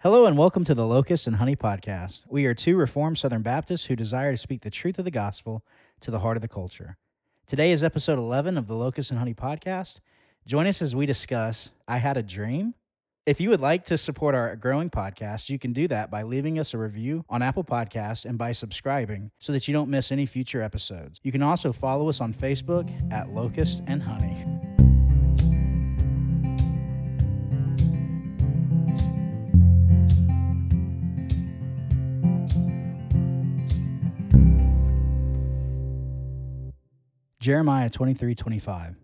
Hello and welcome to the Locust and Honey Podcast. We are two Reformed Southern Baptists who desire to speak the truth of the gospel to the heart of the culture. Today is episode 11 of the Locust and Honey Podcast. Join us as we discuss I Had a Dream. If you would like to support our growing podcast, you can do that by leaving us a review on Apple Podcasts and by subscribing so that you don't miss any future episodes. You can also follow us on Facebook at Locust and Honey. Jeremiah 23 25.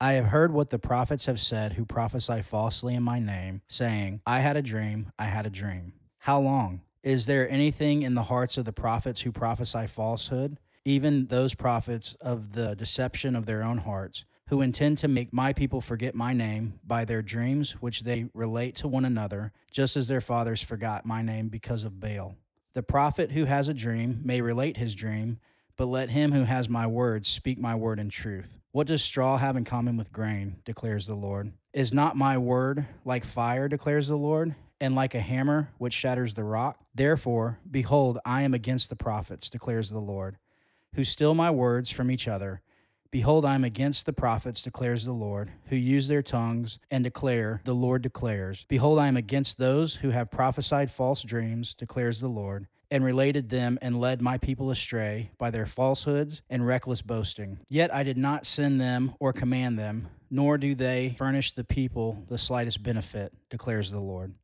I have heard what the prophets have said who prophesy falsely in my name, saying, I had a dream, I had a dream. How long? Is there anything in the hearts of the prophets who prophesy falsehood? Even those prophets of the deception of their own hearts, who intend to make my people forget my name by their dreams, which they relate to one another, just as their fathers forgot my name because of Baal. The prophet who has a dream may relate his dream but let him who has my word speak my word in truth. What does straw have in common with grain? declares the Lord. Is not my word like fire, declares the Lord, and like a hammer which shatters the rock? Therefore, behold, I am against the prophets, declares the Lord, who steal my words from each other. Behold, I am against the prophets, declares the Lord, who use their tongues and declare, The Lord declares. Behold, I am against those who have prophesied false dreams, declares the Lord and related them and led my people astray by their falsehoods and reckless boasting. Yet I did not send them or command them, nor do they furnish the people the slightest benefit, declares the Lord.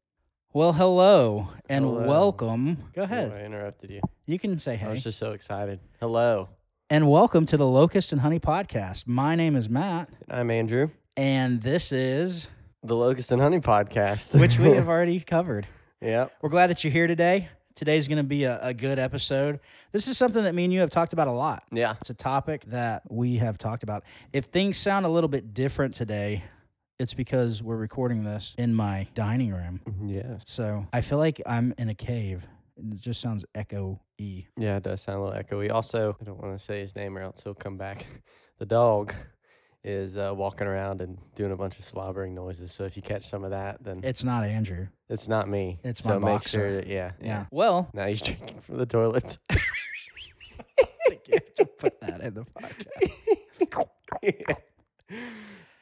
Well, hello and Hello. welcome. Go Oh, ahead. I interrupted you. You can say hey. I hey. was just so excited. Hello, And welcome to the Locust and Honey podcast. My name is Matt, I'm Andrew, and this is, the Locust and Honey podcast, which we have already covered. yep. We're glad that you're here today. Today's going to be a, a good episode. This is something that me and you have talked about a lot. Yeah. It's a topic that we have talked about. If things sound a little bit different today, it's because we're recording this in my dining room. Mm-hmm. Yes. So I feel like I'm in a cave. It just sounds echo y. Yeah, it does sound a little echoey. Also, I don't want to say his name or else he'll come back. The dog is uh, walking around and doing a bunch of slobbering noises. So if you catch some of that, then It's not Andrew. it's not me. It's so my make boxer. sure. That, yeah, Yeah. Well, Now he's drinking from the toilet. you have to put that in the podcast.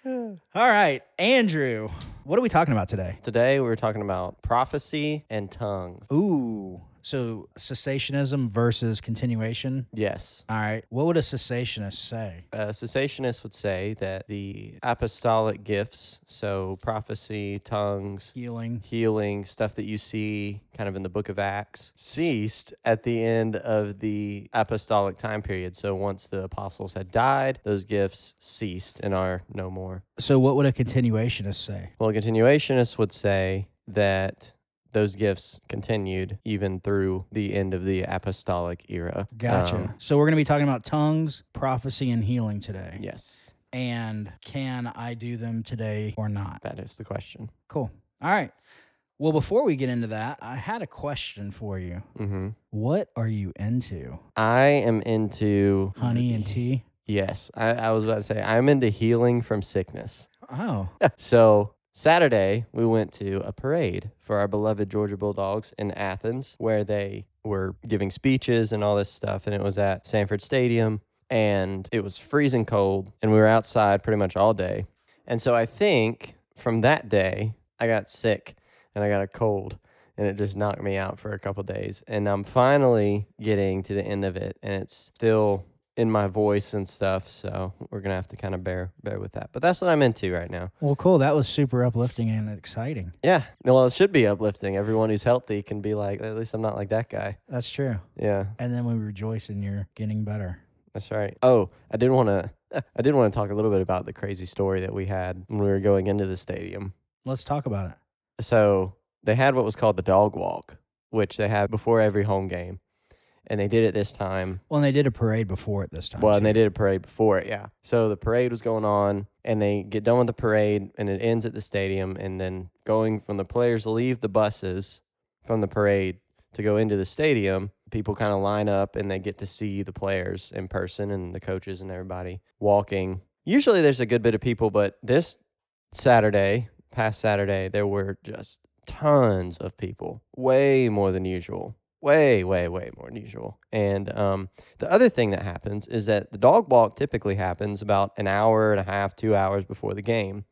All right, Andrew, what are we talking about today? Today we're talking about prophecy and tongues. Ooh, so cessationism versus continuation. Yes. All right, what would a cessationist say? A cessationist would say that the apostolic gifts, so prophecy, tongues, Healing. healing, stuff that you see kind of in the book of Acts, ceased at the end of the apostolic time period. So once the apostles had died, those gifts ceased and are no more. So, what would a continuationist say? Well, a continuationist would say that those gifts continued even through the end of the apostolic era. Gotcha. Um, so, we're going to be talking about tongues, prophecy, and healing today. yes, And can I do them today or not? that is the question. Cool. All right. Well, before we get into that, I had a question for you. hmm What are you into? I am into Honey and tea? Yes, I, I was about to say I'm into healing from sickness. Oh, So Saturday we went to a parade for our beloved Georgia Bulldogs in Athens, where they were giving speeches and all this stuff, and it was at Sanford Stadium, and it was freezing cold, and we were outside pretty much all day, and so I think from that day I got sick and I got a cold. And it just knocked me out for a couple days. And I'm finally getting to the end of it. And it's still in my voice and stuff. So we're gonna have to kind of bear bear with that. But that's what I'm into right now. well, cool. That was super uplifting and exciting. Yeah. Well, it should be uplifting. Everyone who's healthy can be like, at least I'm not like that guy. That's true. Yeah, And then we rejoice in your getting better. that's right. Oh, I did want to. I did want to talk a little bit about the crazy story that we had when we were going into the stadium. Let's talk about it. So they had what was called the dog walk, which they have before every home game, and they did it this time Well, and they did a parade before it this time. Well, and they did a parade before it, yeah. So the parade was going on, and they get done with the parade, and it ends at the stadium. And then going from the players leave the buses from the parade to go into the stadium, people kind of line up and they get to see the players in person and the coaches and everybody walking. Usually there's a good bit of people, but this Saturday, past Saturday, there were just tons of people, way more than usual. Way, way, way more than usual. And um, the other thing that happens is that the dog walk typically happens about an hour and a half, two hours before the game.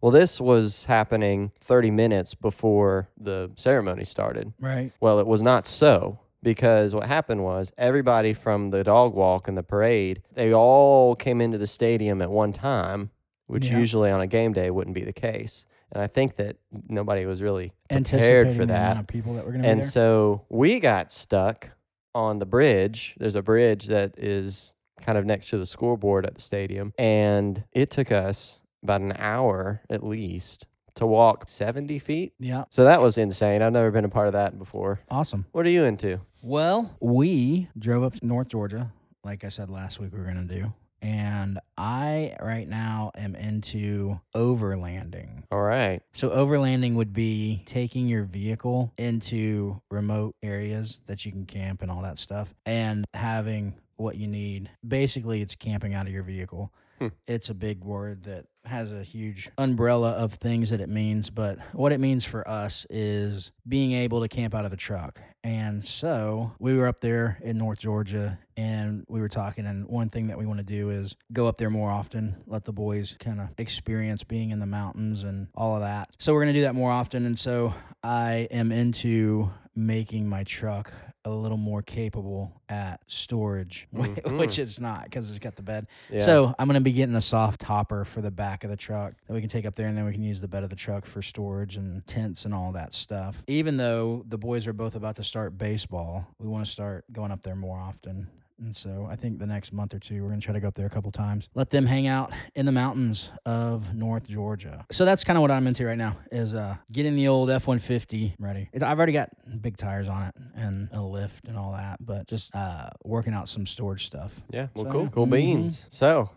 Well, this was happening 30 minutes before the ceremony started. Right. Well, it was not so because what happened was everybody from the dog walk and the parade, they all came into the stadium at one time, which Yeah. usually on a game day wouldn't be the case. And I think that nobody was really prepared Anticipating for the that. of people that were going to be And there. so we got stuck on the bridge. There's a bridge that is kind of next to the scoreboard at the stadium. And it took us about an hour at least to walk 70 feet. yeah. So that was insane. I've never been a part of that before. Awesome. What are you into? Well, we drove up to North Georgia, like I said last week we were going to do. And I right now am into overlanding. All right. So, overlanding would be taking your vehicle into remote areas that you can camp and all that stuff and having what you need. Basically, it's camping out of your vehicle. Hmm. It's a big word that has a huge umbrella of things that it means, but what it means for us is being able to camp out of the truck. And so we were up there in North Georgia and we were talking. And one thing that we want to do is go up there more often, let the boys kind of experience being in the mountains and all of that. So we're going to do that more often. And so I am into making my truck a little more capable at storage, Mhm. which it's not because it's got the bed. Yeah. So I'm gonna be getting a soft topper for the back of the truck that we can take up there, and then we can use the bed of the truck for storage and tents and all that stuff. Even though the boys are both about to start baseball, we want to start going up there more often. And so I think the next month or two, we're going to try to go up there a couple times. Let them hang out in the mountains of North Georgia. So that's kind of what I'm into right now is uh, getting the old F-150 ready. It's, I've already got big tires on it and a lift and all that, but just uh, working out some storage stuff. yeah. Well, So, cool. yeah. Cool Mhm. beans. So.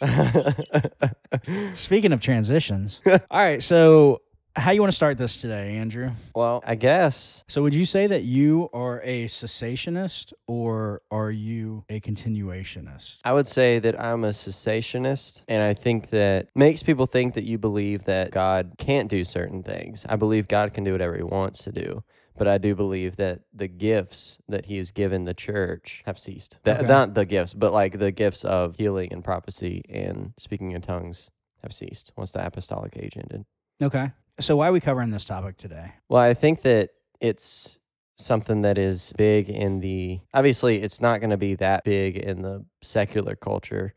Speaking of transitions, all right. So, how you want to start this today, Andrew? well, I guess So, would you say that you are a cessationist or are you a continuationist? I would say that I'm a cessationist, and I think that makes people think that you believe that God can't do certain things. I believe God can do whatever He wants to do, but I do believe that the gifts that He has given the church have ceased. That, Okay. Not the gifts, but like the gifts of healing and prophecy and speaking in tongues have ceased once the apostolic age ended. Okay. So, why are we covering this topic today? Well, I think that it's something that is big in the obviously it's not going to be that big in the secular culture.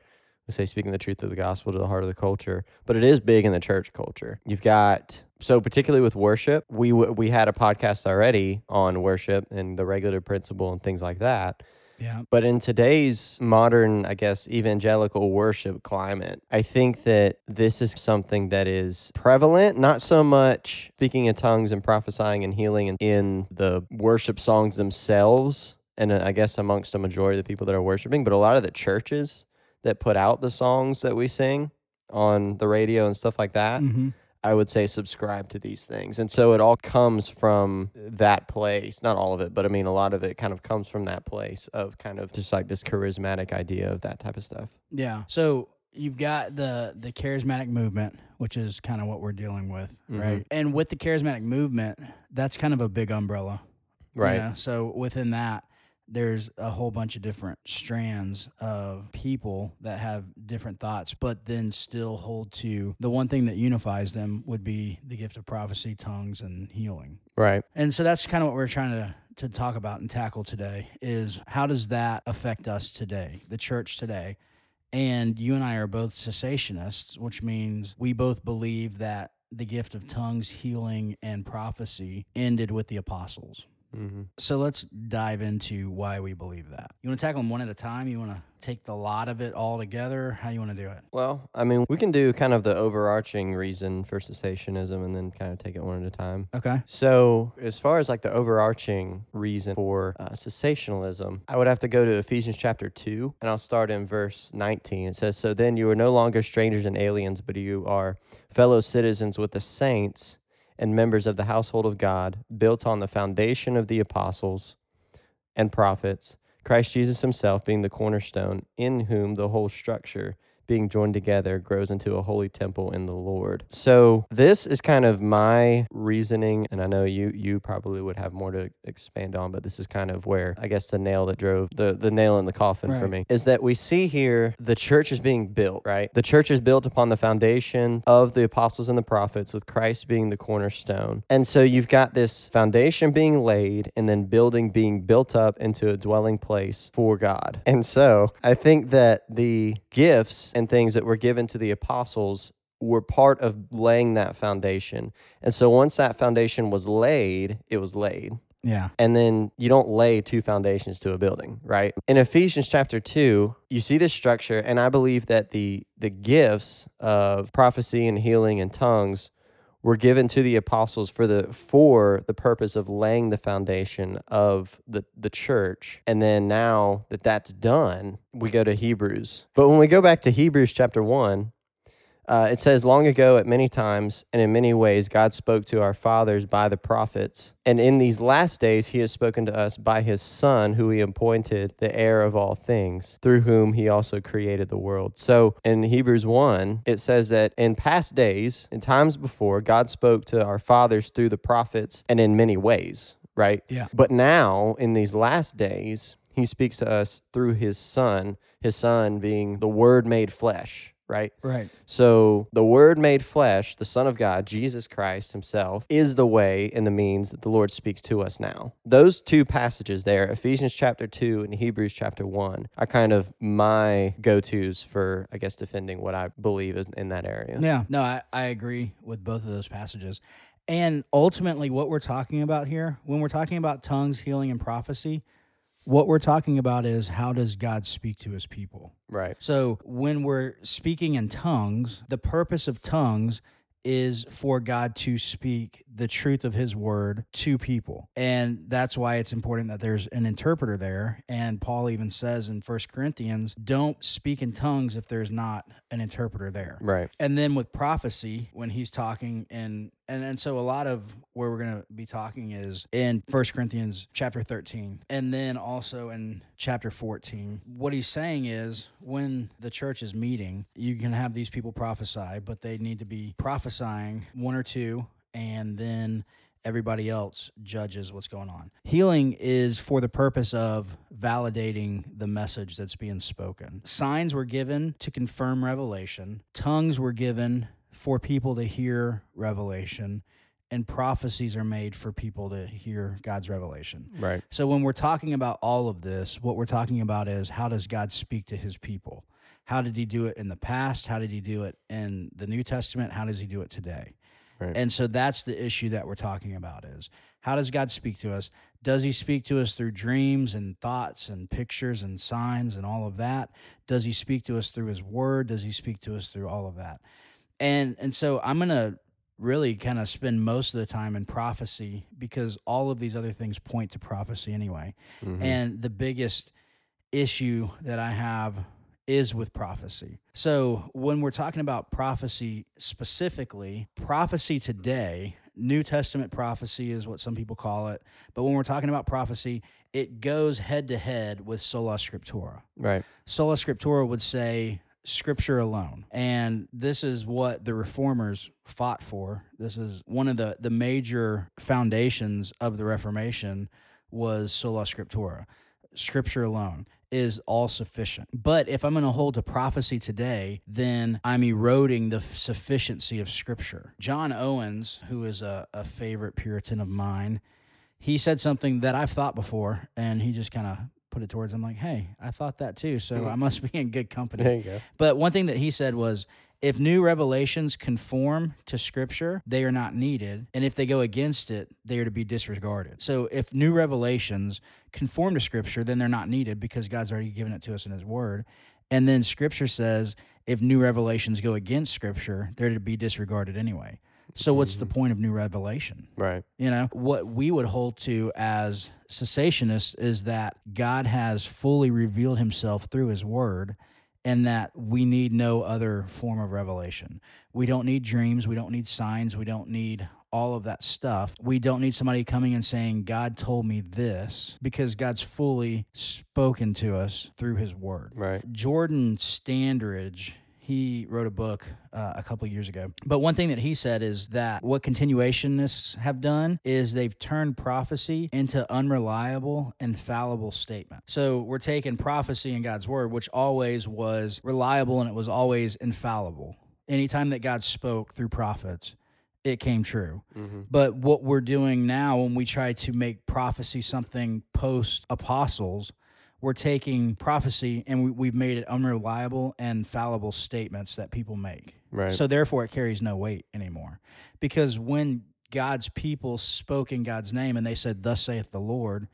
We say speaking the truth of the gospel to the heart of the culture, but it is big in the church culture. You've got so particularly with worship, we we had a podcast already on worship and the regulative principle and things like that. Yeah. But in today's modern, I guess, evangelical worship climate, I think that this is something that is prevalent, not so much speaking in tongues and prophesying and healing and in the worship songs themselves, and uh, I guess amongst a majority of the people that are worshiping, but a lot of the churches that put out the songs that we sing on the radio and stuff like that. Mm-hmm. I would say subscribe to these things. And so it all comes from that place. Not all of it, but I mean, a lot of it kind of comes from that place of kind of just like this charismatic idea of that type of stuff. Yeah. So, you've got the the charismatic movement, which is kind of what we're dealing with, Mhm. right? And with the charismatic movement, that's kind of a big umbrella. you Right. know? So within that, there's a whole bunch of different strands of people that have different thoughts, but then still hold to the one thing that unifies them would be the gift of prophecy, tongues, and healing. Right. And so that's kind of what we're trying to to talk about and tackle today is how does that affect us today, the church today? And you and I are both cessationists, which means we both believe that the gift of tongues, healing, and prophecy ended with the apostles. Hmm So let's dive into why we believe that. You want to tackle them one at a time? You want to take the lot of it all together? How you want to do it? Well, I mean, we can do kind of the overarching reason for cessationism and then kind of take it one at a time. Okay. So, as far as like the overarching reason for uh, cessationalism, I would have to go to Ephesians chapter 2, and I'll start in verse 19. It says, So then you are no longer strangers and aliens, but you are fellow citizens with the saints and members of the household of God, built on the foundation of the apostles and prophets, Christ Jesus himself being the cornerstone, in whom the whole structure being joined together, grows into a holy temple in the Lord. So this is kind of my reasoning, and I know you you probably would have more to expand on, but this is kind of where I guess the nail that drove the the nail in the coffin for me is that we see here the church is being built, right? The church is built upon the foundation of the apostles and the prophets, with Christ being the cornerstone. And so you've got this foundation being laid and then building being built up into a dwelling place for God. And so I think that the gifts and things that were given to the apostles were part of laying that foundation. And so once that foundation was laid, it was laid Yeah. and then you don't lay two foundations to a building, right? In Ephesians chapter 2, you see this structure and I believe that the the gifts of prophecy and healing and tongues were given to the apostles for the for the purpose of laying the foundation of the the church. And then now that that's done, we go to Hebrews. But when we go back to Hebrews chapter 1, uh, it says, Long ago, at many times and in many ways, God spoke to our fathers by the prophets. And in these last days, he has spoken to us by his Son, who he appointed the heir of all things, through whom he also created the world. So in Hebrews 1, it says that in past days, in times before, God spoke to our fathers through the prophets and in many ways, right? Yeah. But now, in these last days, he speaks to us through his Son, his Son being the Word made flesh, right? Right. So the Word made flesh, the Son of God, Jesus Christ Himself, is the way and the means that the Lord speaks to us now. Those two passages there, Ephesians chapter 2 and Hebrews chapter 1, are kind of my go tos for, I guess, defending what I believe is in that area. Yeah. No, I, I agree with both of those passages. And ultimately, what we're talking about here, when we're talking about tongues, healing, and prophecy, what we're talking about is how does God speak to his people? Right. So when we're speaking in tongues, the purpose of tongues is for God to speak the truth of his word to people. And that's why it's important that there's an interpreter there. And Paul even says in First Corinthians, don't speak in tongues if there's not an interpreter there. Right. And then with prophecy, when he's talking in and and so a lot of where we're going to be talking is in First Corinthians chapter 13 and then also in chapter 14. What he's saying is when the church is meeting, you can have these people prophesy, but they need to be prophesying one or two and then everybody else judges what's going on. Healing is for the purpose of validating the message that's being spoken. Signs were given to confirm revelation, tongues were given for people to hear revelation, and prophecies are made for people to hear God's revelation. Right. So when we're talking about all of this, what we're talking about is how does God speak to his people? How did he do it in the past? How did he do it in the New Testament? How does he do it today? Right. And so that's the issue that we're talking about is how does God speak to us? Does he speak to us through dreams and thoughts and pictures and signs and all of that? Does he speak to us through his word? Does he speak to us through all of that? And and so I'm going to really kind of spend most of the time in prophecy because all of these other things point to prophecy anyway. Mhm. And the biggest issue that I have is with prophecy. So, when we're talking about prophecy specifically, prophecy today, New Testament prophecy is what some people call it, but when we're talking about prophecy, it goes head to head with sola scriptura. right. Sola scriptura would say scripture alone. And this is what the reformers fought for. This is one of the the major foundations of the Reformation was sola scriptura. Scripture alone is all sufficient. But if I'm going to hold to prophecy today, then I'm eroding the sufficiency of scripture. John Owens, who is a, a favorite Puritan of mine, he said something that I've thought before, and he just kind of put it towards. I'm like, hey, I thought that too, so mm-hmm. I must be in good company. There you go. But one thing that he said was if new revelations conform to scripture, they are not needed. And if they go against it, they are to be disregarded. So if new revelations conform to scripture, then they're not needed because God's already given it to us in his word. And then scripture says if new revelations go against scripture, they're to be disregarded anyway. So what's the mm-hmm. point of new revelation? Right. You know, what we would hold to as cessationists is that God has fully revealed himself through his word and that we need no other form of revelation. We don't need dreams, we don't need signs, we don't need all of that stuff. We don't need somebody coming and saying, God told me this, because God's fully spoken to us through his word. Right. Jordan Standridge, he wrote a book uh, a couple years ago. But one thing that he said is that what continuationists have done is they've turned prophecy into unreliable and fallible statement. So we're taking prophecy in God's word, which always was reliable and it was always infallible. Anytime that God spoke through prophets, it came true. Mhm. But what we're doing now when we try to make prophecy something post apostles, we're taking prophecy and we, we've made it unreliable and fallible statements that people make. Right. So therefore, it carries no weight anymore. Because when God's people spoke in God's name and they said, Thus saith the Lord,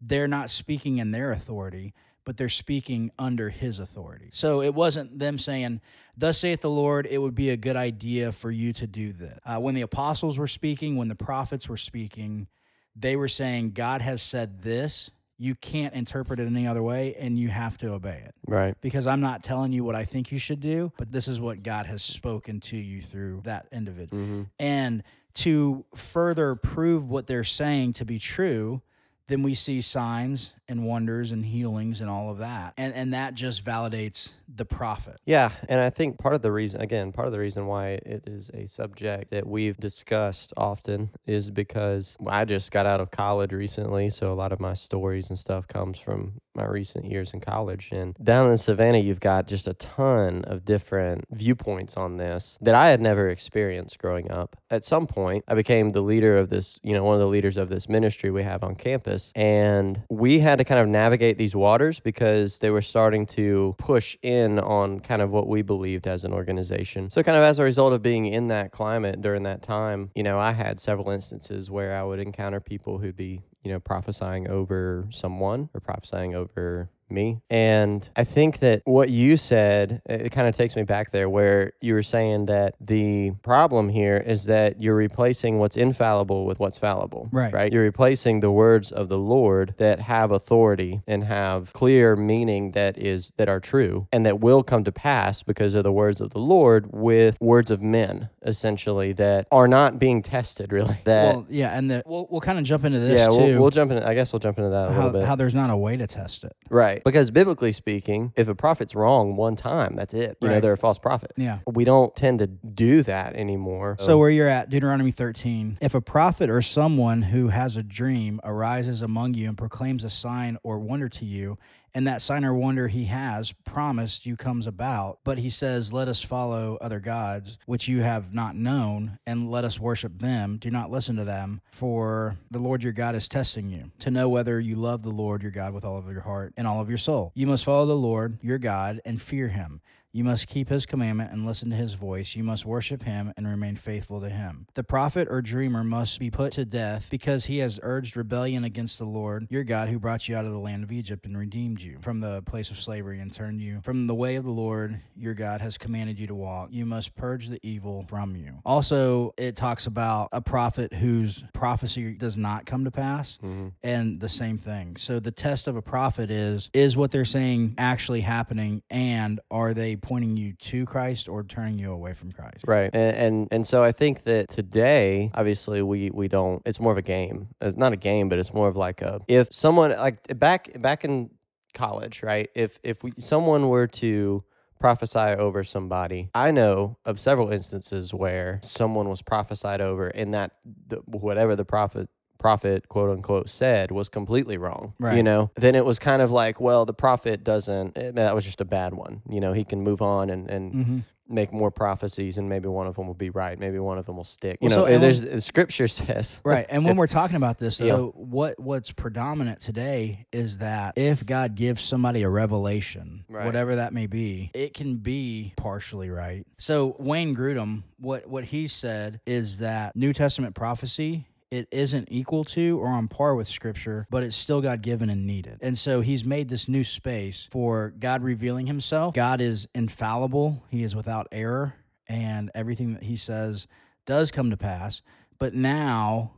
they're not speaking in their authority, but they're speaking under his authority. So it wasn't them saying, Thus saith the Lord, it would be a good idea for you to do this. Uh, when the apostles were speaking, when the prophets were speaking, they were saying, God has said this. You can't interpret it any other way, and you have to obey it right. because I'm not telling you what I think you should do, but this is what God has spoken to you through that individual. hmm And to further prove what they're saying to be true, then we see signs and wonders and healings and all of that. And and that just validates the prophet. Yeah, and I think part of the reason, again, part of the reason why it is a subject that we've discussed often is because I just got out of college recently, so a lot of my stories and stuff comes from my recent years in college. And down in Savannah, you've got just a ton of different viewpoints on this that I had never experienced growing up. At some point, I became the leader of this, you know, one of the leaders of this ministry we have on campus, and we had to kind of navigate these waters because they were starting to push in on kind of what we believed as an organization. So, kind of as a result of being in that climate during that time, you know, I had several instances where I would encounter people who'd be, you know, prophesying over someone or prophesying over me. And I think that what you said, it kind of takes me back there where you were saying that the problem here is that you're replacing what's infallible with what's fallible. Right. Right. You're replacing the words of the Lord that have authority and have clear meaning that is that are true and that will come to pass because of the words of the Lord with words of men, essentially, that are not being tested really. That well, yeah, and the, we'll we'll kind of jump into this yeah, too. we'll, we'll jump in. I guess we'll jump into that a how, little bit. how there's not a way to test it. Right. Because biblically speaking, if a prophet's wrong one time, that's it. You know, Right. they're a false prophet. Yeah. We don't tend to do that anymore. So where you're at, Deuteronomy 13. If a prophet or someone who has a dream arises among you and proclaims a sign or wonder to you, and that sign or wonder he has promised you comes about, but he says, Let us follow other gods, which you have not known, and let us worship them. Do not listen to them, for the Lord your God is testing you to know whether you love the Lord your God with all of your heart and all of your soul. You must follow the Lord your God and fear him. You must keep his commandment and listen to his voice. You must worship him and remain faithful to him. The prophet or dreamer must be put to death because he has urged rebellion against the Lord your God who brought you out of the land of Egypt and redeemed you from the place of slavery and turned you from the way of the Lord your God has commanded you to walk. You must purge the evil from you. Also, it talks about a prophet whose prophecy does not come to pass Mhm. and the same thing. So the test of a prophet is is what they're saying actually happening and are they pointing you to Christ or turning you away from Christ? Right. And, and and so I think that today, obviously, we we don't. It's more of a game. It's not a game, but it's more of like a if someone like back back in college, right? If if we, someone were to prophesy over somebody, I know of several instances where someone was prophesied over, and that the, whatever the prophet prophet quote unquote said was completely wrong right. you know then it was kind of like well the prophet doesn't eh, that was just a bad one you know he can move on and and Mm-hmm. make more prophecies and maybe one of them will be right maybe one of them will stick you Well, know so- and there's the scripture says Right. And when If- we're talking about this, though, what what's predominant today is that if God gives somebody a revelation, Right. whatever that may be, it can be partially right. So Wayne Grudem, what what he said is that New Testament prophecy it isn't equal to or on par with scripture, but it's still God given and needed. And so he's made this new space for God revealing himself. God is infallible, he is without error, and everything that he says does come to pass. But now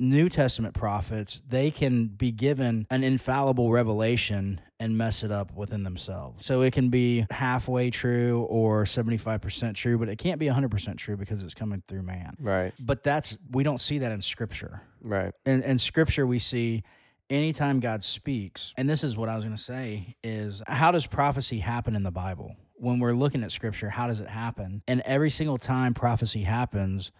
New Testament prophets, they can be given an infallible revelation and mess it up within themselves. So it can be halfway true or 75% true, but it can't be 100% true because it's coming through man. right But that's, we don't see that in scripture. right In, in scripture, we see anytime God speaks, and this is what I was going to say is how does prophecy happen in the Bible? when we're looking at scripture, how does it happen? And every single time prophecy happens,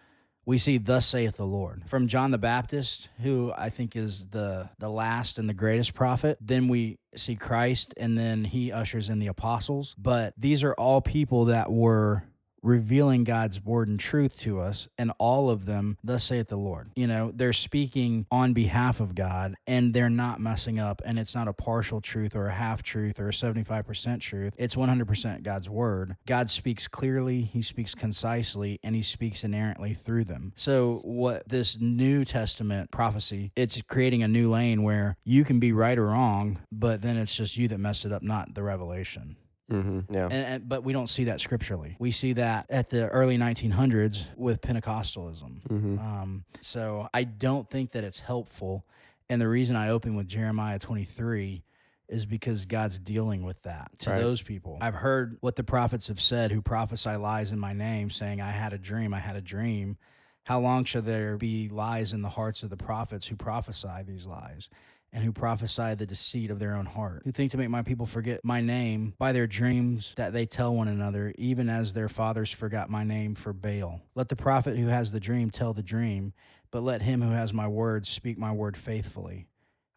we see thus saith the lord. From john the baptist who i think is the the last and the greatest prophet then we see christ and then he ushers in the apostles. But these are all people that were revealing God's word and truth to us, and all of them, thus saith the Lord. You know, they're speaking on behalf of God and they're not messing up, and it's not a partial truth or a half truth or a 75% truth. It's 100% God's word. God speaks clearly, He speaks concisely, and He speaks inerrantly through them. So, what this New Testament prophecy, it's creating a new lane where you can be right or wrong, but then it's just you that messed it up, not the revelation. Mm-hmm. Yeah. And, and, but we don't see that scripturally. We see that at the early 1900s with Pentecostalism. Mm-hmm. Um, so I don't think that it's helpful. And the reason I open with Jeremiah 23 is because God's dealing with that to Right. those people. I've heard what the prophets have said who prophesy lies in my name, saying, I had a dream, I had a dream. How long shall there be lies in the hearts of the prophets who prophesy these lies? And who prophesy the deceit of their own heart, who think to make my people forget my name by their dreams that they tell one another, even as their fathers forgot my name for Baal. Let the prophet who has the dream tell the dream, but let him who has my word speak my word faithfully.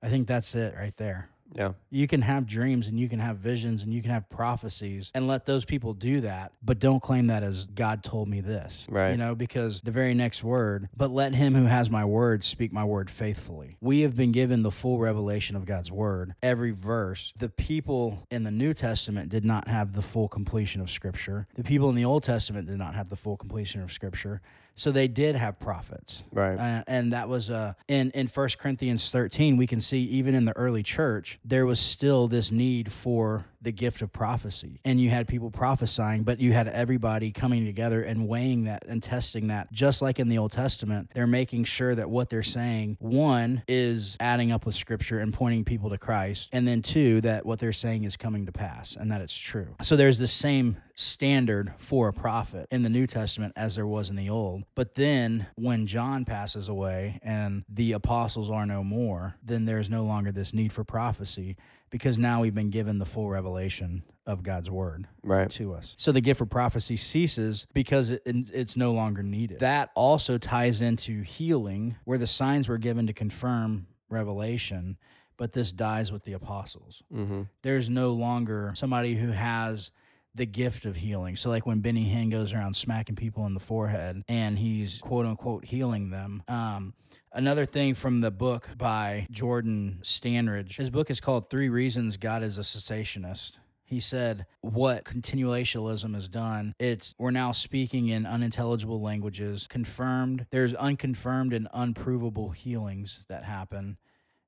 I think that's it right there. Yeah. You can have dreams and you can have visions and you can have prophecies and let those people do that, but don't claim that as God told me this. Right. You know, because the very next word, but let him who has my word speak my word faithfully. We have been given the full revelation of God's word, every verse. The people in the New Testament did not have the full completion of Scripture, the people in the Old Testament did not have the full completion of Scripture. So they did have prophets. Right. Uh, and that was uh, in in First Corinthians thirteen. We can see even in the early church there was still this need for the gift of prophecy, and you had people prophesying, but you had everybody coming together and weighing that and testing that. Just like in the Old Testament, they're making sure that what they're saying one is adding up with Scripture and pointing people to Christ, and then two that what they're saying is coming to pass and that it's true. So there's the same standard for a prophet in the New Testament as there was in the Old. But then when John passes away and the apostles are no more, then there's no longer this need for prophecy because now we've been given the full revelation of God's word Right. to us. So the gift of prophecy ceases because it, it's no longer needed. That also ties into healing, where the signs were given to confirm revelation, but this dies with the apostles Mm-hmm. there's no longer somebody who has the gift of healing. So, like when Benny Hinn goes around smacking people in the forehead and he's quote unquote healing them. Um, another thing from the book by Jordan Standridge, his book is called Three Reasons God is a Cessationist. He said, What continuationalism has done, it's we're now speaking in unintelligible languages, confirmed, there's unconfirmed and unprovable healings that happen.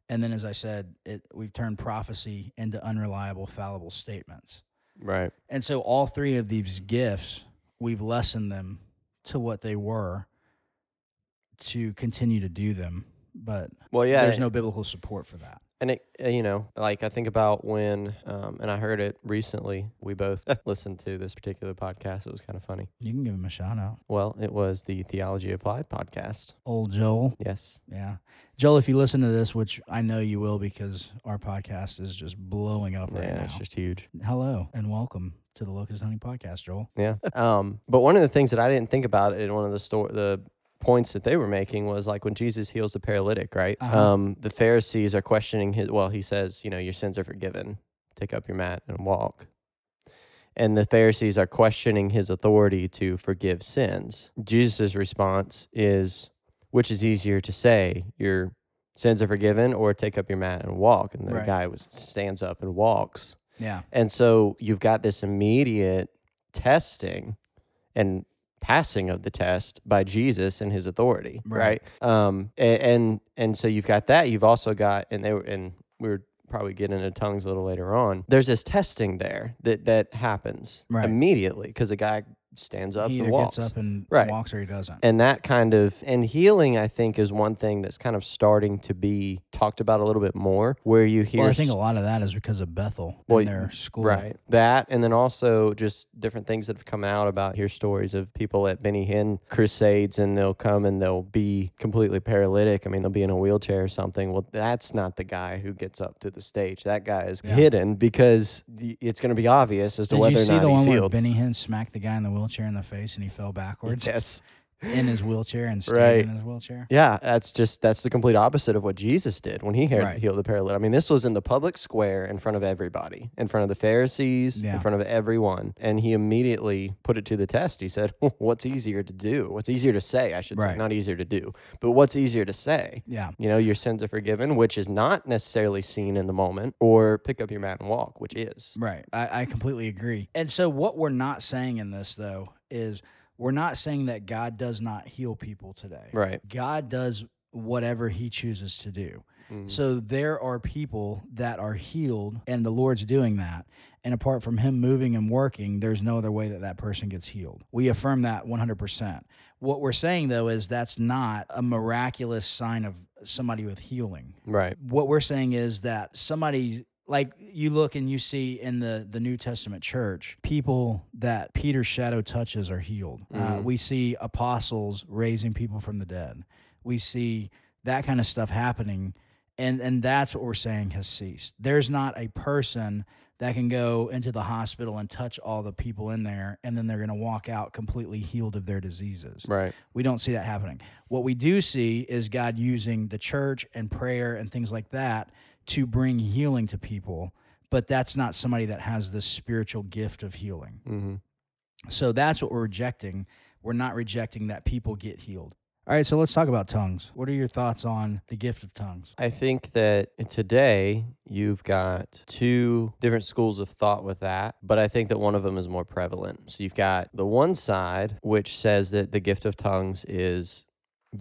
And then, as I said, it, we've turned prophecy into unreliable, fallible statements. Right. And so, all three of these gifts, we've lessened them to what they were to continue to do them. But Well, yeah. there's no biblical support for that. And it, uh, you know, like I think about when, um, and I heard it recently. We both listened to this particular podcast. It was kind of funny. You can give him a shout out. Well, it was the Theology Applied podcast. Old Joel. Yes. Yeah. Joel, if you listen to this, which I know you will because our podcast is just blowing up right yeah, now. it's just huge. Hello and welcome to the Locust Honey Podcast, Joel. Yeah. um, but one of the things that I didn't think about in one of the store the points that they were making was like when Jesus heals the paralytic, right? Uh-huh. Um, the Pharisees are questioning his. Well, he says, you know, your sins are forgiven. Take up your mat and walk. And the Pharisees are questioning his authority to forgive sins. Jesus' response is, which is easier to say, your sins are forgiven, or take up your mat and walk? And the Right. guy was stands up and walks. Yeah. And so you've got this immediate testing and passing of the test by Jesus and his authority, Right. right? Um, a- and and so you've got that. You've also got, and they were, and we are probably getting into tongues a little later on. There's this testing there that that happens Right. immediately because a guy stands up he and walks. gets up and Right. walks or he doesn't. and that kind of and healing i think is one thing that's kind of starting to be talked about a little bit more where you hear well, I think a lot of that is because of Bethel Well, and their school. Right. That, and then also just different things that have come out about hear stories of people at Benny Hinn crusades and they'll come and they'll be completely paralytic. I mean, they'll be in a wheelchair or something. Well, that's not the guy who gets up to the stage. That guy is Yeah. hidden because it's going to be obvious as to Did whether you or see not the he's one where healed. Benny Hinn smacked the guy in the wheelchair in the face and he fell backwards Yes. In his wheelchair and stayed Right. in his wheelchair? Yeah, that's just that's the complete opposite of what Jesus did when he healed, Right. healed the paralytic. I mean, this was in the public square in front of everybody, in front of the Pharisees, Yeah. in front of everyone, and he immediately put it to the test. He said, "What's easier to do? What's easier to say? I should say, not easier to do, but what's easier to say? Yeah. You know, your sins are forgiven, which is not necessarily seen in the moment, or pick up your mat and walk, which is. Right. I, I completely agree. And so, what we're not saying in this, though, is we're not saying that God does not heal people today. Right. God does whatever he chooses to do. Mhm. So, there are people that are healed, and the Lord's doing that. And apart from him moving and working, there's no other way that that person gets healed. We affirm that 100%. What we're saying, though, is that's not a miraculous sign of somebody with healing Right. what we're saying is that somebody like you look and you see in the the New Testament church people that Peter's shadow touches are healed. Uh, Mhm. we see apostles raising people from the dead. We see that kind of stuff happening, and and that's what we're saying has ceased. There's not a person that can go into the hospital and touch all the people in there, and then they're going to walk out completely healed of their diseases. Right. We don't see that happening. What we do see is God using the church and prayer and things like that to bring healing to people, but that's not somebody that has the spiritual gift of healing. hmm So that's what we're rejecting. We're not rejecting that people get healed. All right, so let's talk about tongues. What are your thoughts on the gift of tongues? I think that today you've got two different schools of thought with that, but I think that one of them is more prevalent. So you've got the one side, which says that the gift of tongues is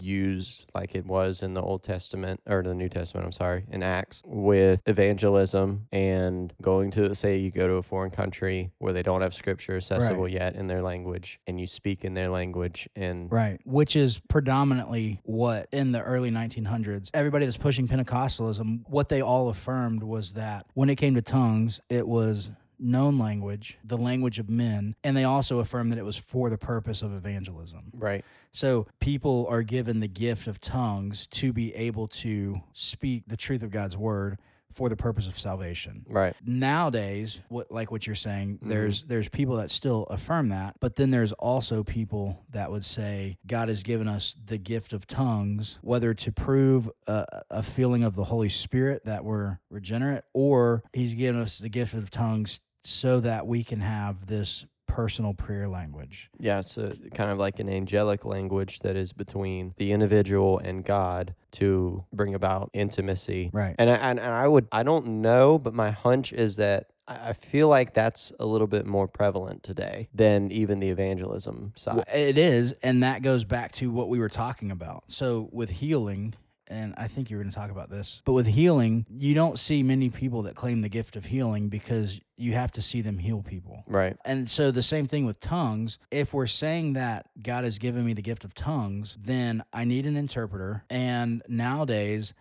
used like it was in the Old Testament or the New Testament, I'm sorry, in Acts with evangelism and going to say you go to a foreign country where they don't have scripture accessible yet in their language and you speak in their language and Right, which is predominantly what in the early 1900s, everybody that's pushing Pentecostalism, what they all affirmed was that when it came to tongues, it was known language, the language of men, and they also affirm that it was for the purpose of evangelism. right. So people are given the gift of tongues to be able to speak the truth of God's word for the purpose of salvation Right. nowadays what like what you're saying Mhm. there's there's people that still affirm that but then there's also people that would say god has given us the gift of tongues whether to prove a, a feeling of the holy spirit that we're regenerate or he's given us the gift of tongues so that we can have this personal prayer language Yeah, so kind of like an angelic language that is between the individual and God to bring about intimacy. right And I, and, and I would I don't know, but my hunch is that I feel like that's a little bit more prevalent today than even the evangelism side. Well, it is, and that goes back to what we were talking about. So with healing, and I think you were going to talk about this, but with healing, you don't see many people that claim the gift of healing because you have to see them heal people. Right. And so the same thing with tongues. If we're saying that God has given me the gift of tongues, then I need an interpreter. And nowadays,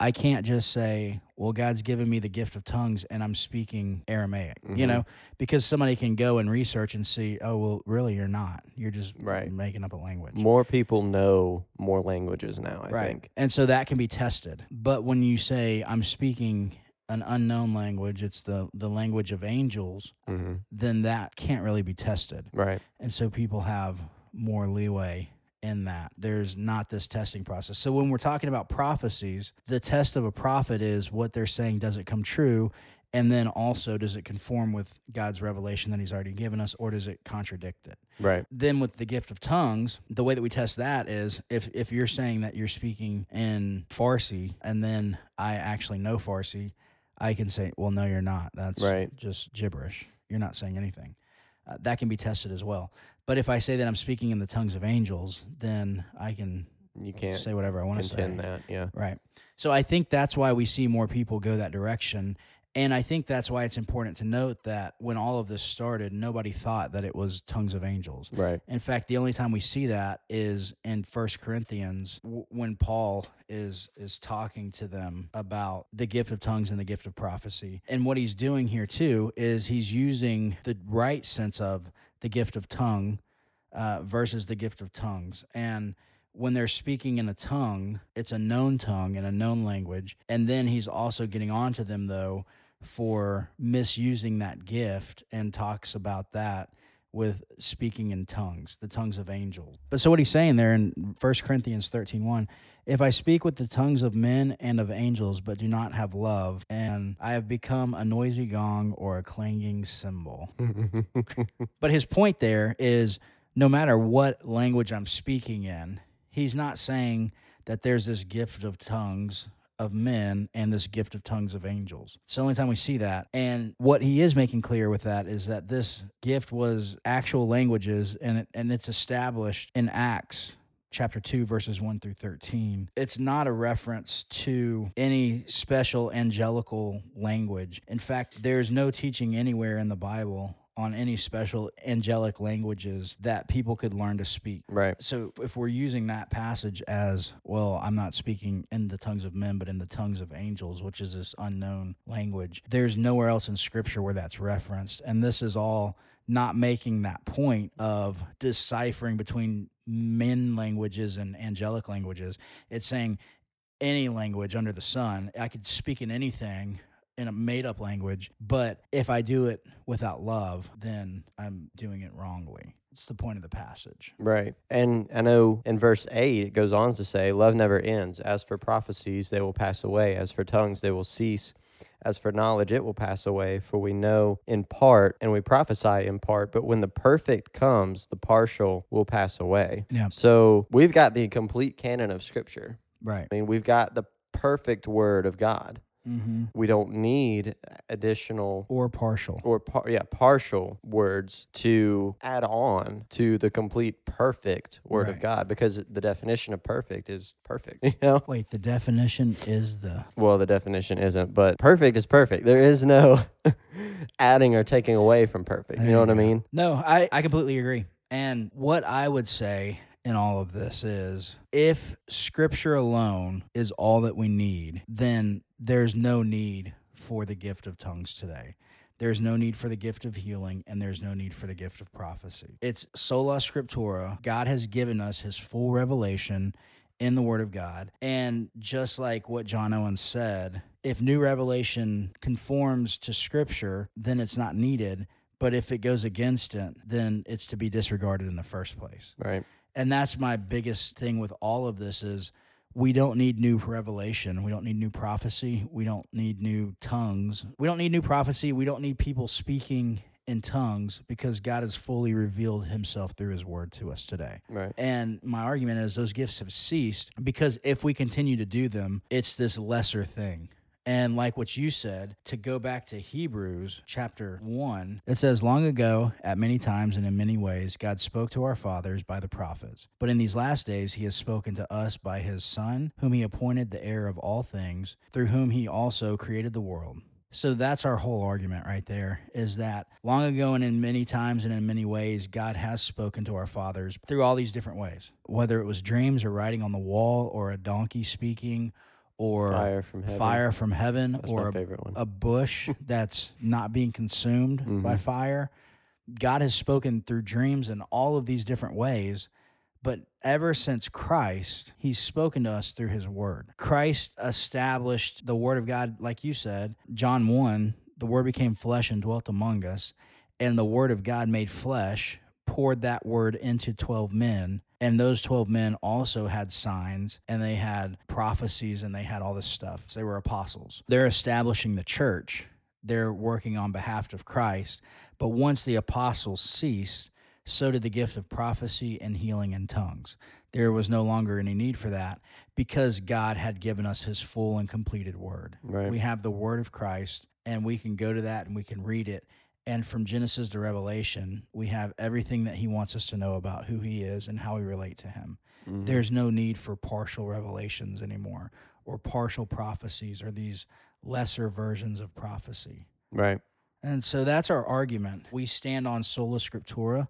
I can't just say, well, God's given me the gift of tongues and I'm speaking Aramaic, you Mhm. know, because somebody can go and research and see, oh, well, really, you're not. You're just Right. making up a language. More people know more languages now, I right. think. And so that can be tested. But when you say, I'm speaking an unknown language, it's the, the language of angels, hmm then that can't really be tested. Right. And so people have more leeway in that. There's not this testing process. So when we're talking about prophecies, the test of a prophet is what they're saying does it come true? And then also, does it conform with God's revelation that He's already given us, or does it contradict it? Right. Then, with the gift of tongues, the way that we test that is if, if you're saying that you're speaking in Farsi and then I actually know Farsi, I can say, well, no, you're not. That's Right. just gibberish. You're not saying anything. Uh, that can be tested as well. But if I say that I'm speaking in the tongues of angels, then I can You can't say whatever I want to say. contend that. Yeah. Right. So I think that's why we see more people go that direction. And I think that's why it's important to note that when all of this started, nobody thought that it was tongues of angels. Right. In fact, the only time we see that is in First Corinthians w- when Paul is is talking to them about the gift of tongues and the gift of prophecy. And what he's doing here too is he's using the right sense of the gift of tongue uh, versus the gift of tongues. And when they're speaking in a tongue, it's a known tongue and a known language. And then he's also getting on to them though for misusing that gift and talks about that with speaking in tongues, the tongues of angels. But so what he's saying there in 1 Corinthians 13 1, if I speak with the tongues of men and of angels, but do not have love, and I have become a noisy gong or a clanging cymbal. but his point there is no matter what language I'm speaking in, he's not saying that there's this gift of tongues of men and this gift of tongues of angels. It's the only time we see that. And what he is making clear with that is that this gift was actual languages and it, and it's established in Acts chapter 2 verses 1 through 13 it's not a reference to any special angelical language in fact there's no teaching anywhere in the bible on any special angelic languages that people could learn to speak. Right. So if we're using that passage as, well, I'm not speaking in the tongues of men, but in the tongues of angels, which is this unknown language, there's nowhere else in scripture where that's referenced. And this is all not making that point of deciphering between men languages and angelic languages. It's saying any language under the sun, I could speak in anything in a made up language, but if I do it without love, then I'm doing it wrongly. It's the point of the passage. Right. And I know in verse 8, it goes on to say, Love never ends. As for prophecies, they will pass away. As for tongues, they will cease. As for knowledge, it will pass away. For we know in part and we prophesy in part, but when the perfect comes, the partial will pass away. Yeah. So we've got the complete canon of Scripture. Right. I mean, we've got the perfect word of God. Mm-hmm. We don't need additional Or partial. or par- yeah, partial words to add on to the complete perfect word of God because the definition of perfect is perfect, you know? Wait, the definition is the. Well, the definition isn't, but perfect is perfect. There is no adding or taking away from perfect. You know you what I mean? No, I, I completely agree. And what I would say in all of this is if scripture alone is all that we need, then there's no need for the gift of tongues today. There's no need for the gift of healing, and there's no need for the gift of prophecy. It's sola scriptura. God has given us his full revelation in the Word of God. And just like what John Owen said, if new revelation conforms to Scripture, then it's not needed. But if it goes against it, then it's to be disregarded in the first place. Right. And that's my biggest thing with all of this is we don't need new revelation. We don't need new prophecy. We don't need new tongues. We don't need new prophecy. We don't need people speaking in tongues because God has fully revealed himself through his word to us today. Right. And my argument is those gifts have ceased because if we continue to do them, it's this lesser thing. And like what you said, to go back to Hebrews chapter 1, it says, Long ago, at many times and in many ways, God spoke to our fathers by the prophets. But in these last days, he has spoken to us by his Son, whom he appointed the heir of all things, through whom he also created the world. So that's our whole argument right there is that long ago and in many times and in many ways, God has spoken to our fathers through all these different ways, whether it was dreams or writing on the wall or a donkey speaking or Fire from heaven. fire from heaven That's or a, a bush that's not being consumed by Mhm. fire. God has spoken through dreams in all of these different ways. But ever since Christ, he's spoken to us through his word. Christ established the word of God, like you said, John 1, the word became flesh and dwelt among us. And the word of God made flesh, poured that word into 12 men. And those 12 men also had signs and they had prophecies and they had all this stuff. So they were apostles. They're establishing the church, they're working on behalf of Christ. But once the apostles ceased, so did the gift of prophecy and healing in tongues. There was no longer any need for that because God had given us his full and completed word. Right. We have the word of Christ and we can go to that and we can read it. And from Genesis to Revelation, we have everything that he wants us to know about who he is and how we relate to him. Mhm. There's no need for partial revelations anymore or partial prophecies or these lesser versions of prophecy. Right. And so that's our argument. We stand on sola scriptura.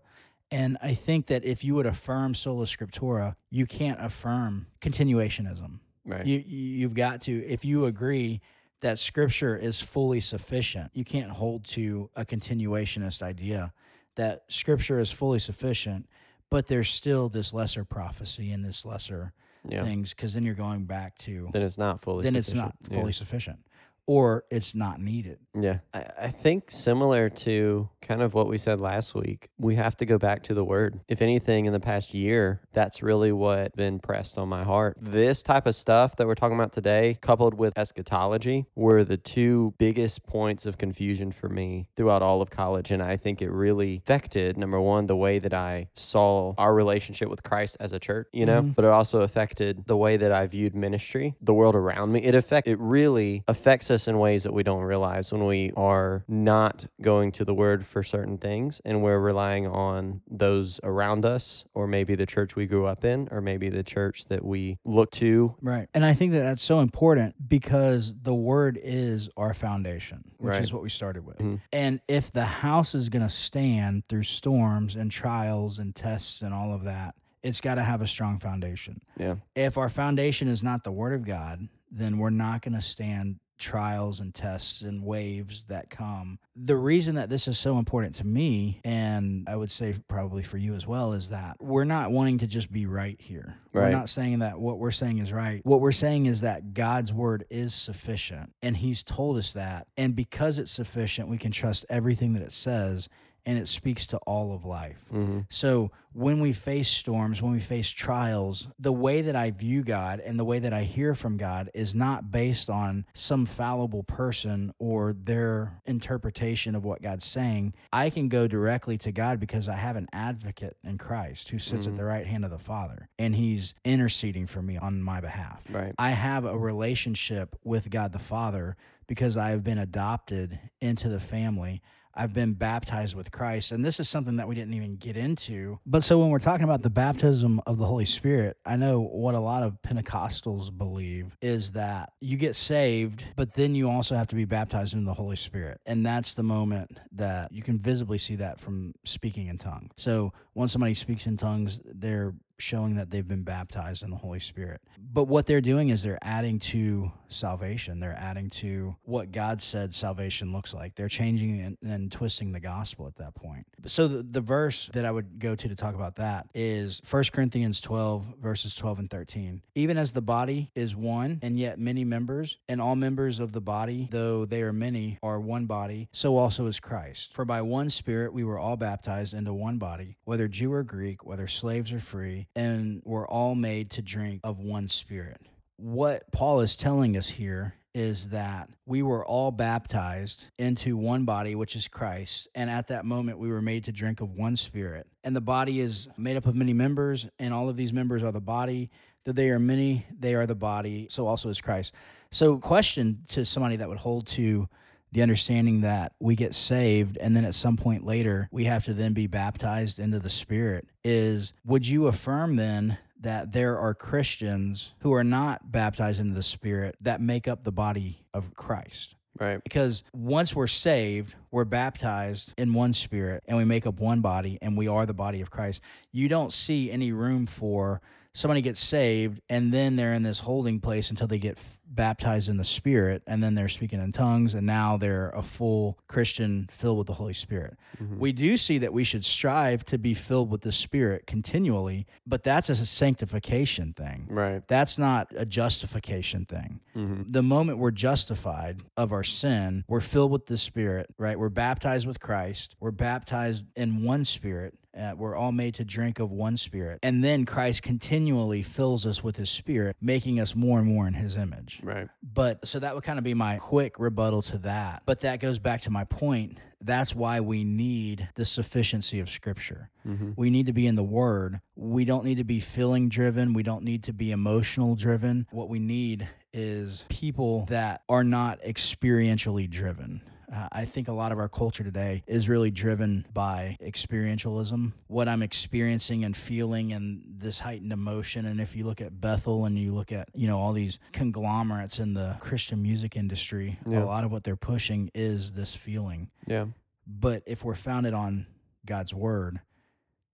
And I think that if you would affirm sola scriptura, you can't affirm continuationism. Right. You you've got to if you agree that scripture is fully sufficient, you can't hold to a continuationist idea that scripture is fully sufficient, but there's still this lesser prophecy and this lesser yeah. things because then you're going back to Then it's not fully. then it's sufficient. not Yeah. fully sufficient or it's not needed. Yeah. I, I think similar to kind of what we said last week, we have to go back to the word. If anything, in the past year, that's really what been pressed on my heart. This type of stuff that we're talking about today, coupled with eschatology, were the two biggest points of confusion for me throughout all of college. And I think it really affected, number one, the way that I saw our relationship with Christ as a church, you know, Mhm. but it also affected the way that I viewed ministry, the world around me. It affect it really affects us in ways that we don't realize when we are not going to the word for certain things and we're relying on those around us or maybe the church we grew up in or maybe the church that we look to. Right. And I think that that's so important because the word is our foundation, which Right. is what we started with. Mhm. And if the house is going to stand through storms and trials and tests and all of that, it's got to have a strong foundation. Yeah. If our foundation is not the word of God, then we're not going to stand trials and tests and waves that come. The reason that this is so important to me, and I would say probably for you as well, is that we're not wanting to just be right here. We're not saying that what we're saying is right. What we're saying is that God's word is sufficient, and He's told us that. And because it's sufficient, we can trust everything that it says, and it speaks to all of life. hmm So when we face storms, when we face trials, the way that I view God and the way that I hear from God is not based on some fallible person or their interpretation of what God's saying. I can go directly to God because I have an advocate in Christ who sits Mhm. at the right hand of the Father and he's interceding for me on my behalf. Right. I have a relationship with God the Father because I have been adopted into the family. I've been baptized with Christ. And this is something that we didn't even get into. But so when we're talking about the baptism of the Holy Spirit, I know what a lot of Pentecostals believe is that you get saved, but then you also have to be baptized in the Holy Spirit. And that's the moment that you can visibly see that from speaking in tongues. So when somebody speaks in tongues, they're showing that they've been baptized in the Holy Spirit. But what they're doing is they're adding to salvation. They're adding to what God said salvation looks like. They're changing and, and twisting the gospel at that point. So the, the verse that I would go to to talk about that is 1 Corinthians 12, verses 12 and 13. Even as the body is one and yet many members, and all members of the body, though they are many, are one body, so also is Christ. For by one Spirit we were all baptized into one body, whether Jew or Greek, whether slaves or free, and were all made to drink of one Spirit. What Paul is telling us here is that we were all baptized into one body, which is Christ. And at that moment, we were made to drink of one spirit. And the body is made up of many members, and all of these members are the body. That they are many, they are the body. So also is Christ. So, question to somebody that would hold to the understanding that we get saved and then at some point later we have to then be baptized into the spirit is would you affirm then that there are Christians who are not baptized into the spirit that make up the body of Christ Right. because once we're saved we're baptized in one spirit and we make up one body and we are the body of Christ you don't see any room for somebody gets saved and then they're in this holding place until they get f- baptized in the spirit and then they're speaking in tongues and now they're a full christian filled with the holy spirit Mhm. we do see that we should strive to be filled with the spirit continually but that's a sanctification thing Right. that's not a justification thing hmm the moment we're justified of our sin, we're filled with the Spirit, right? We're baptized with Christ. We're baptized in one Spirit. Uh, we're all made to drink of one Spirit. And then Christ continually fills us with His Spirit, making us more and more in His image. Right. But so that would kind of be my quick rebuttal to that. But that goes back to my point. That's why we need the sufficiency of Scripture. hmm We need to be in the Word. We don't need to be feeling driven. We don't need to be emotional driven. What we need is people that are not experientially driven. Uh, I think a lot of our culture today is really driven by experientialism, what I'm experiencing and feeling, and this heightened emotion. And if you look at Bethel and you look at you know all these conglomerates in the Christian music industry, Yeah. a lot of what they're pushing is this feeling. Yeah. But if we're founded on God's word,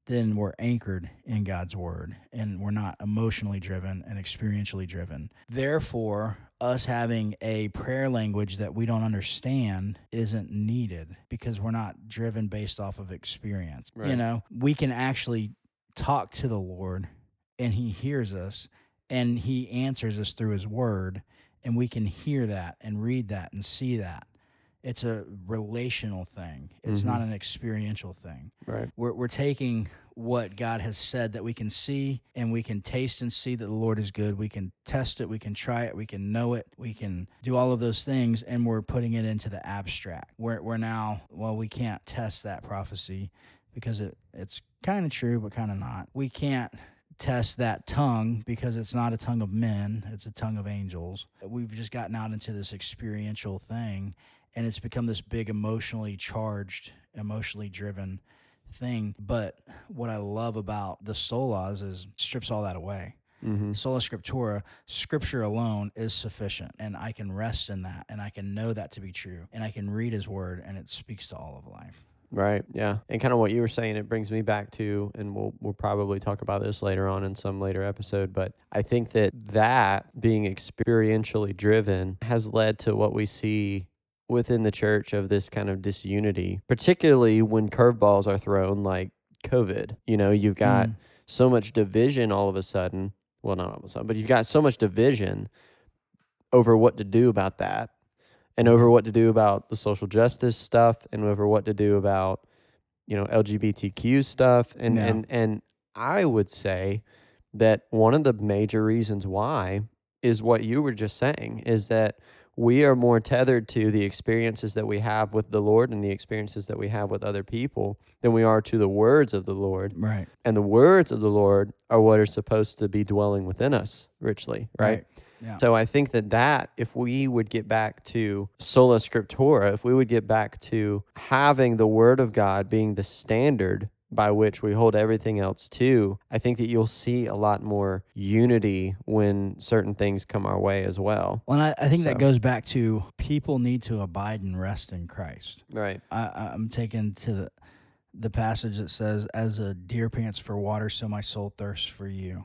then we're anchored in God's word and we're not emotionally driven and experientially driven. Therefore, us having a prayer language that we don't understand isn't needed because we're not driven based off of experience. You know, we can actually talk to the Lord and he hears us and he answers us through his word and we can hear that and read that and see that. It's a relational thing. It's Mhm. not an experiential thing Right. we're, we're taking what God has said that we can see and we can taste and see that the Lord is good. We can test it, we can try it, we can know it, we can do all of those things, and we're putting it into the abstract. We're, we're now, well, we can't test that prophecy because it, it's kind of true, but kind of not. We can't test that tongue because it's not a tongue of men, it's a tongue of angels. We've just gotten out into this experiential thing and it's become this big emotionally charged, emotionally driven thing. But what I love about the solas is strips all that away. Mm-hmm. Sola scriptura, scripture alone is sufficient, and I can rest in that, and I can know that to be true, and I can read His Word, and it speaks to all of life. Right. Yeah. And kind of what you were saying, it brings me back to, and we'll we'll probably talk about this later on in some later episode. But I think that that being experientially driven has led to what we see within the church of this kind of disunity, particularly when curveballs are thrown like COVID. You know, you've got Mm. so much division all of a sudden. Well, not all of a sudden, but you've got so much division over what to do about that and over what to do about the social justice stuff and over what to do about you know LGBTQ stuff and Yeah. and and I would say that one of the major reasons why is what you were just saying is that we are more tethered to the experiences that we have with the Lord and the experiences that we have with other people than we are to the words of the Lord Right. and the words of the Lord are what are supposed to be dwelling within us richly right, Yeah. so I think that that if we would get back to sola scriptura, if we would get back to having the word of God being the standard by which we hold everything else to, I think that you'll see a lot more unity when certain things come our way as well. Well, and I, I think that goes back to people need to abide and rest in Christ. Right. I- I'm taken to the the passage that says, "As a deer pants for water, so my soul thirsts for you."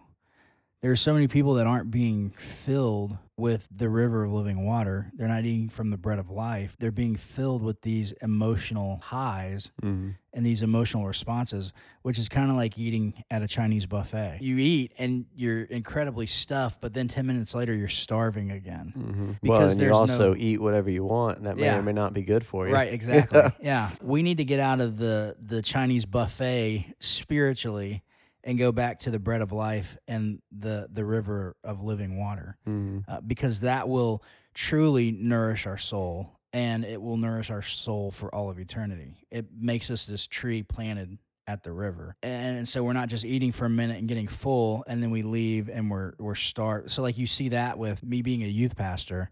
There are so many people that aren't being filled with the river of living water. They're not eating from the bread of life. They're being filled with these emotional highs Mm-hmm. and these emotional responses, which is kind of like eating at a Chinese buffet. You eat and you're incredibly stuffed, but then 10 minutes later, you're starving again. Mm-hmm. Well, Because and you also no- eat whatever you want, and that may Yeah. or may not be good for you. Right, exactly. yeah. We need to get out of the the Chinese buffet spiritually and go back to the bread of life and the the river of living water hmm uh, because that will truly nourish our soul and it will nourish our soul for all of eternity. It makes us this tree planted at the river. And so we're not just eating for a minute and getting full and then we leave and we're we're starved. So like you see that with me being a youth pastor.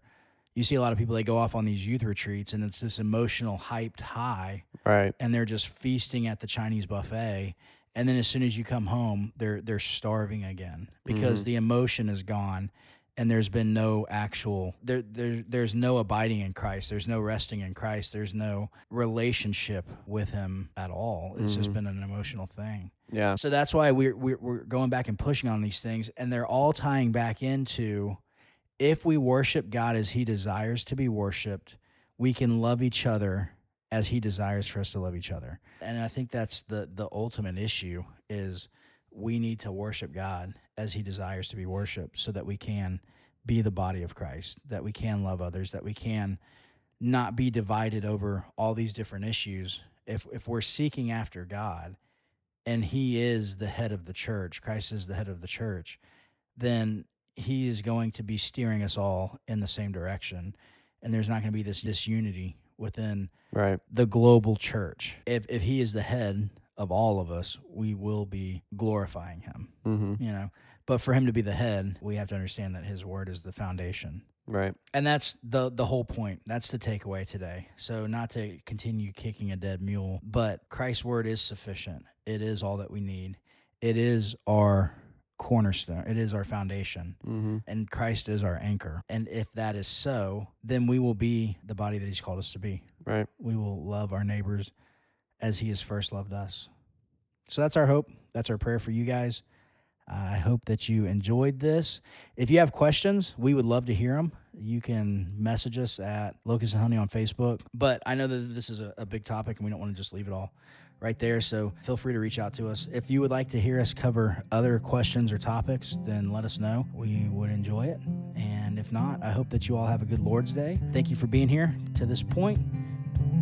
You see a lot of people they go off on these youth retreats and it's this emotional hyped high Right. and they're just feasting at the Chinese buffet. And then as soon as you come home, they're they're starving again because Mhm. the emotion is gone, and there's been no actual there there there's no abiding in Christ. There's no resting in Christ. There's no relationship with Him at all. It's just Mhm. been an emotional thing. Yeah. So that's why we're, we're we're going back and pushing on these things, and they're all tying back into if we worship God as He desires to be worshipped, we can love each other as He desires for us to love each other. And I think that's the the ultimate issue is we need to worship God as He desires to be worshipped, so that we can be the body of Christ, that we can love others, that we can not be divided over all these different issues. If if we're seeking after God and he is the head of the church, Christ is the head of the church, then he is going to be steering us all in the same direction. And there's not going to be this disunity within Right. the global church. If if he is the head of all of us, we will be glorifying him, Mm-hmm. you know. But for him to be the head, we have to understand that his word is the foundation. Right. And that's the the whole point. That's the takeaway today. So not to continue kicking a dead mule, but Christ's word is sufficient. It is all that we need. It is our cornerstone. It is our foundation. Mm-hmm. And Christ is our anchor. And if that is so, then we will be the body that he's called us to be. Right. We will love our neighbors as he has first loved us. So that's our hope. That's our prayer for you guys. I hope that you enjoyed this. If you have questions, we would love to hear them. You can message us at Locust and Honey on Facebook. But I know that this is a, a big topic and we don't want to just leave it all right there. So feel free to reach out to us. If you would like to hear us cover other questions or topics, then let us know. We would enjoy it. And if not, I hope that you all have a good Lord's Day. Thank you for being here to this point.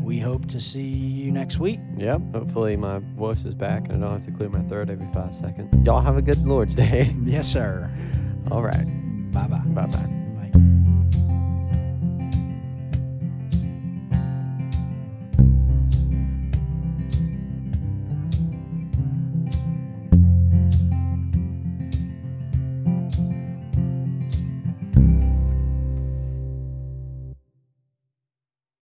We hope to see you next week. Yep. Hopefully my voice is back and I don't have to clear my throat every five seconds. Y'all have a good Lord's Day. Yes, sir. All right.